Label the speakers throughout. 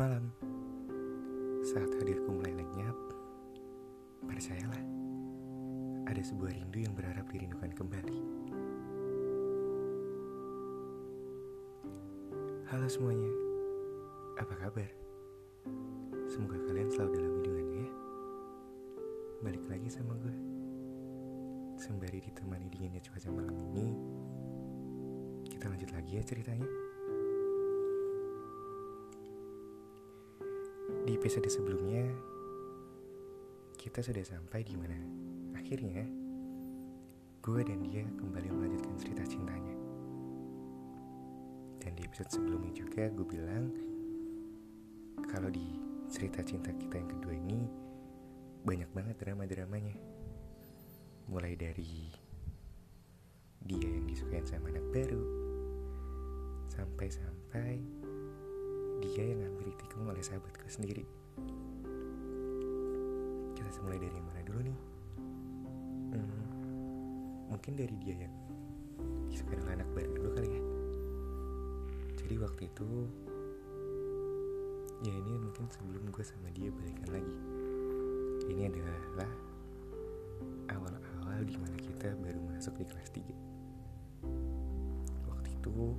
Speaker 1: Malam, saat hadirku mulai lenyap, percayalah, ada sebuah rindu yang berharap dirindukan kembali. Halo semuanya, apa kabar? Semoga kalian selalu dalam lindungannya ya. Balik lagi sama gue. Sembari ditemani dinginnya cuaca malam ini, kita lanjut lagi ya ceritanya. Di episode sebelumnya, kita sudah sampai di mana akhirnya gue dan dia kembali melanjutkan cerita cintanya. Dan di episode sebelumnya juga gue bilang kalau di cerita cinta kita yang kedua ini banyak banget drama-dramanya. Mulai dari dia yang disukain sama anak baru, sampai-sampai dia yang hampir ditikung oleh sahabatku sendiri. Kita mulai dari mana dulu nih? Hmm, mungkin dari dia yang oleh anak baru dulu kali ya. Jadi waktu itu, ya ini mungkin sebelum gue sama dia balikan lagi. Ini adalah awal-awal di mana kita baru masuk di kelas 3 Waktu itu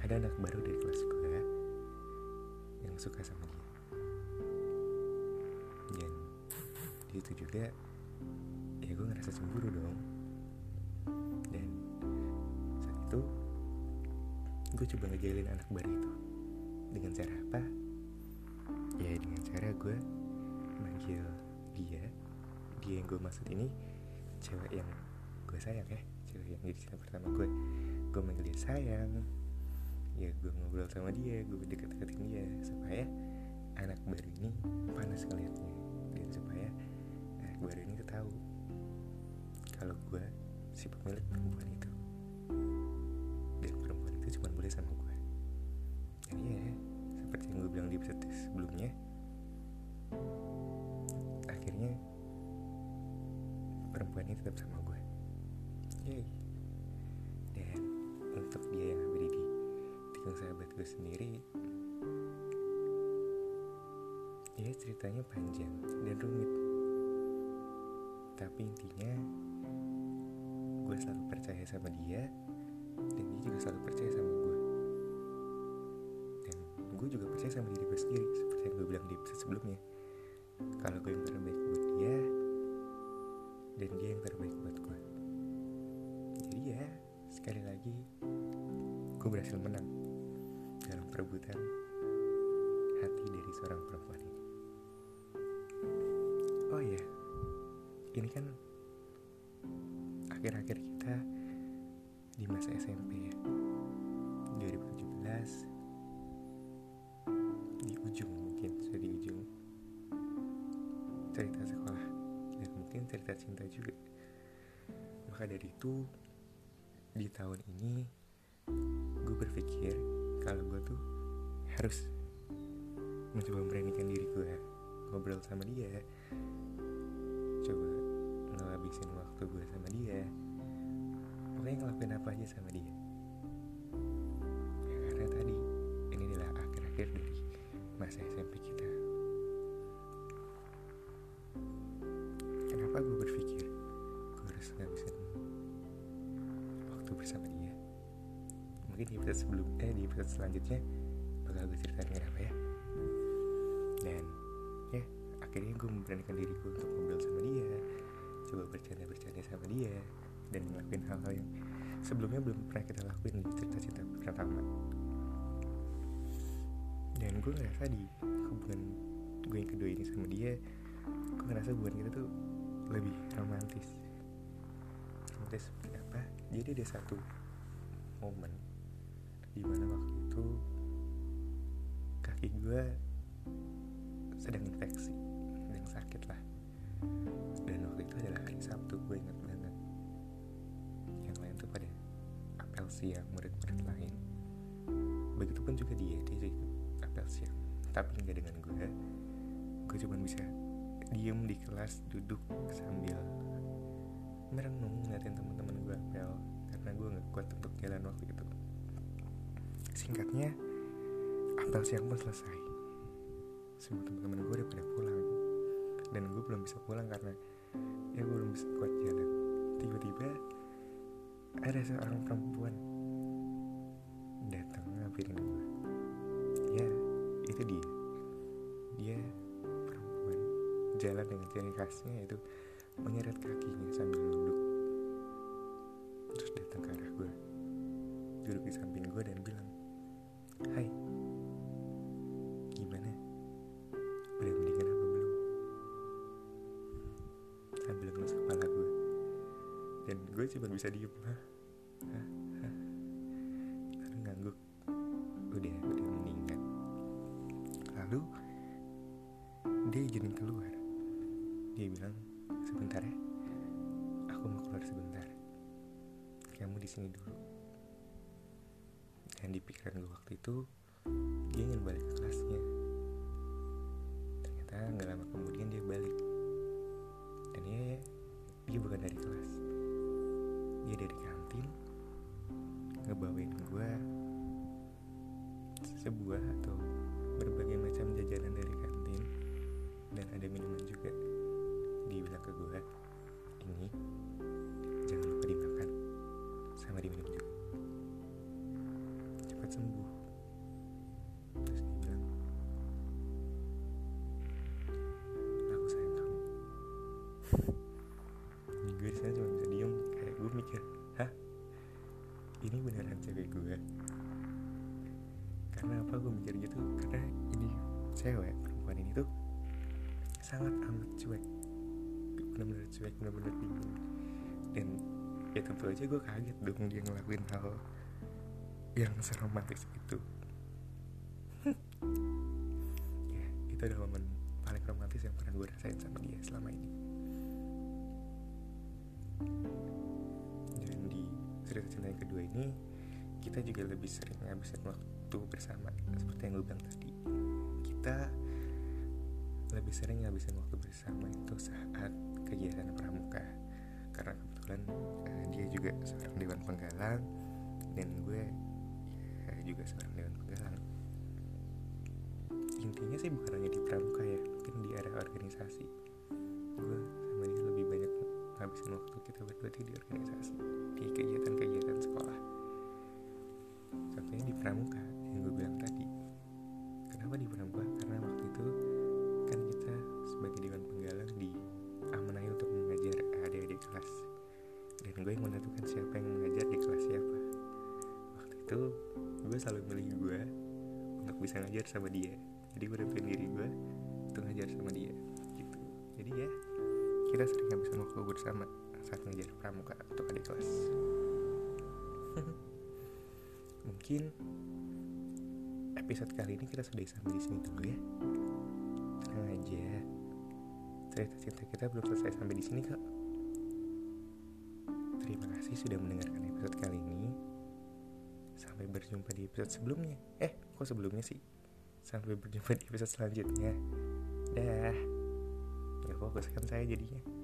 Speaker 1: ada anak baru dari kelas gue yang suka sama dia. Dan di situ juga ya gue ngerasa cemburu dong. Dan saat itu gue coba ngejalin anak baru itu. Dengan cara apa? Ya dengan cara gue manggil dia. Dia yang gue maksud ini cewek yang gue sayang ya. Cewek yang jadi cinta pertama gue gue manggil dia sayang ya gue ngobrol sama dia gue deket-deketin dia supaya anak baru ini panas ngeliatnya. Dan supaya anak baru ini tahu kalau gue si pemilik perempuan itu. Dan perempuan itu cuma boleh sama gue dan ya seperti yang gue bilang di episode sebelumnya akhirnya perempuan ini tetap sama gue yay. Dan untuk dia tikung sahabat gue sendiri ya ceritanya panjang dan rumit. Tapi intinya gue selalu percaya sama dia dan dia juga selalu percaya sama gue dan gue juga percaya sama diri gue sendiri seperti yang gue bilang di episode sebelumnya. Kalau gue yang terbaik buat dia dan dia yang terbaik buat gue jadi ya sekali lagi gue berhasil menang perebutan hati dari seorang perempuan ini. Oh iya ini kan akhir-akhir kita di masa SMP ya. 2017 di ujung mungkin sudah di ujung. Cerita sekolah dan mungkin cerita cinta juga. Maka dari itu di tahun ini gue berpikir kalau gue tuh harus mencoba memberanikan diri gue ngobrol sama dia. Coba ngabisin waktu gue sama dia. Pokoknya ngelakuin apa aja sama dia episode sebelum eh di episode selanjutnya bakal gue ceritain kenapa ya. Dan ya akhirnya gue memberanikan diriku untuk ngobrol sama dia coba bercanda-bercanda sama dia dan ngelakuin hal-hal yang sebelumnya belum pernah kita lakuin di cerita-cerita pertama. Dan gue ngerasa di hubungan gue yang kedua ini sama dia gue ngerasa hubungan kita tuh lebih romantis. Romantis seperti apa? Jadi ada satu momen di mana waktu itu kaki gue sedang infeksi sedang sakit lah. Dan waktu itu adalah hari Sabtu gue ingat banget. Yang lain tuh pada apel siang murid-murid lain. Begitupun juga dia dia juga ikut apel siang tapi nggak dengan gue gue cuma bisa diem di kelas duduk sambil merenung ngeliatin teman-teman gue apel. Karena gue nggak kuat untuk jalan waktu itu singkatnya apel siang pun selesai. Semua teman-teman gue udah pada pulang. Dan gue belum bisa pulang karena ya gue belum bisa kuat jalan. Tiba-tiba ada seorang perempuan datang ngambilin gue ya itu dia. Dia perempuan jalan dengan ciri khasnya yaitu menyeret kakinya sambil duduk gue cuma bisa diem. Hah? Hah? Hah? Ngangguk. Udah udah mendingan lalu dia izinin keluar. Dia bilang sebentar ya aku mau keluar sebentar. Kamu di sini dulu. Dan di pikiran gue waktu itu dia ingin balik ke kelasnya. Ternyata nggak lama kemudian dia balik. Dan ya dia bukan dari kelas dia dari kantin ngebawain gue sebuah atau berbagai macam jajanan dari kantin dan ada minuman juga dia bilang ke gue ini jangan lupa dimakan sama diminum juga. Cepat sembuh cewek perempuan ini tuh sangat amat cuek. Bener-bener cuek bener-bener bingung. Dan ya tentu aja gue kaget dong dia ngelakuin hal yang seromantis itu. Ya itu adalah momen paling romantis yang pernah gue rasain sama dia selama ini. Dan di cerita cinta yang kedua ini kita juga lebih sering ngabisin waktu bersama seperti yang gue bilang tadi kita lebih sering ngabisin waktu bersama itu saat kegiatan pramuka. Karena kebetulan eh, dia juga seorang dewan penggalang dan gue ya, juga seorang dewan penggalang. Intinya sih bukan hanya di pramuka ya mungkin di area organisasi. Gue sama dia lebih banyak ngabisin waktu kita berdua di organisasi gue yang menentukan siapa yang mengajar di kelas siapa. Waktu itu gue selalu milih gue untuk bisa ngajar sama dia. Jadi gue udah diri gue untuk ngajar sama dia gitu. Jadi ya kita sering ngabisin waktu bersama saat ngajar pramuka untuk adik kelas. Mungkin episode kali ini kita sudah sampai di sini dulu ya. Tenang aja. Cerita cinta kita belum selesai sampai di sini kok terima kasih sudah mendengarkan episode kali ini. Sampai berjumpa di episode sebelumnya. Eh kok sebelumnya sih? Sampai berjumpa di episode selanjutnya. Dah. Nggak fokus kan saya jadinya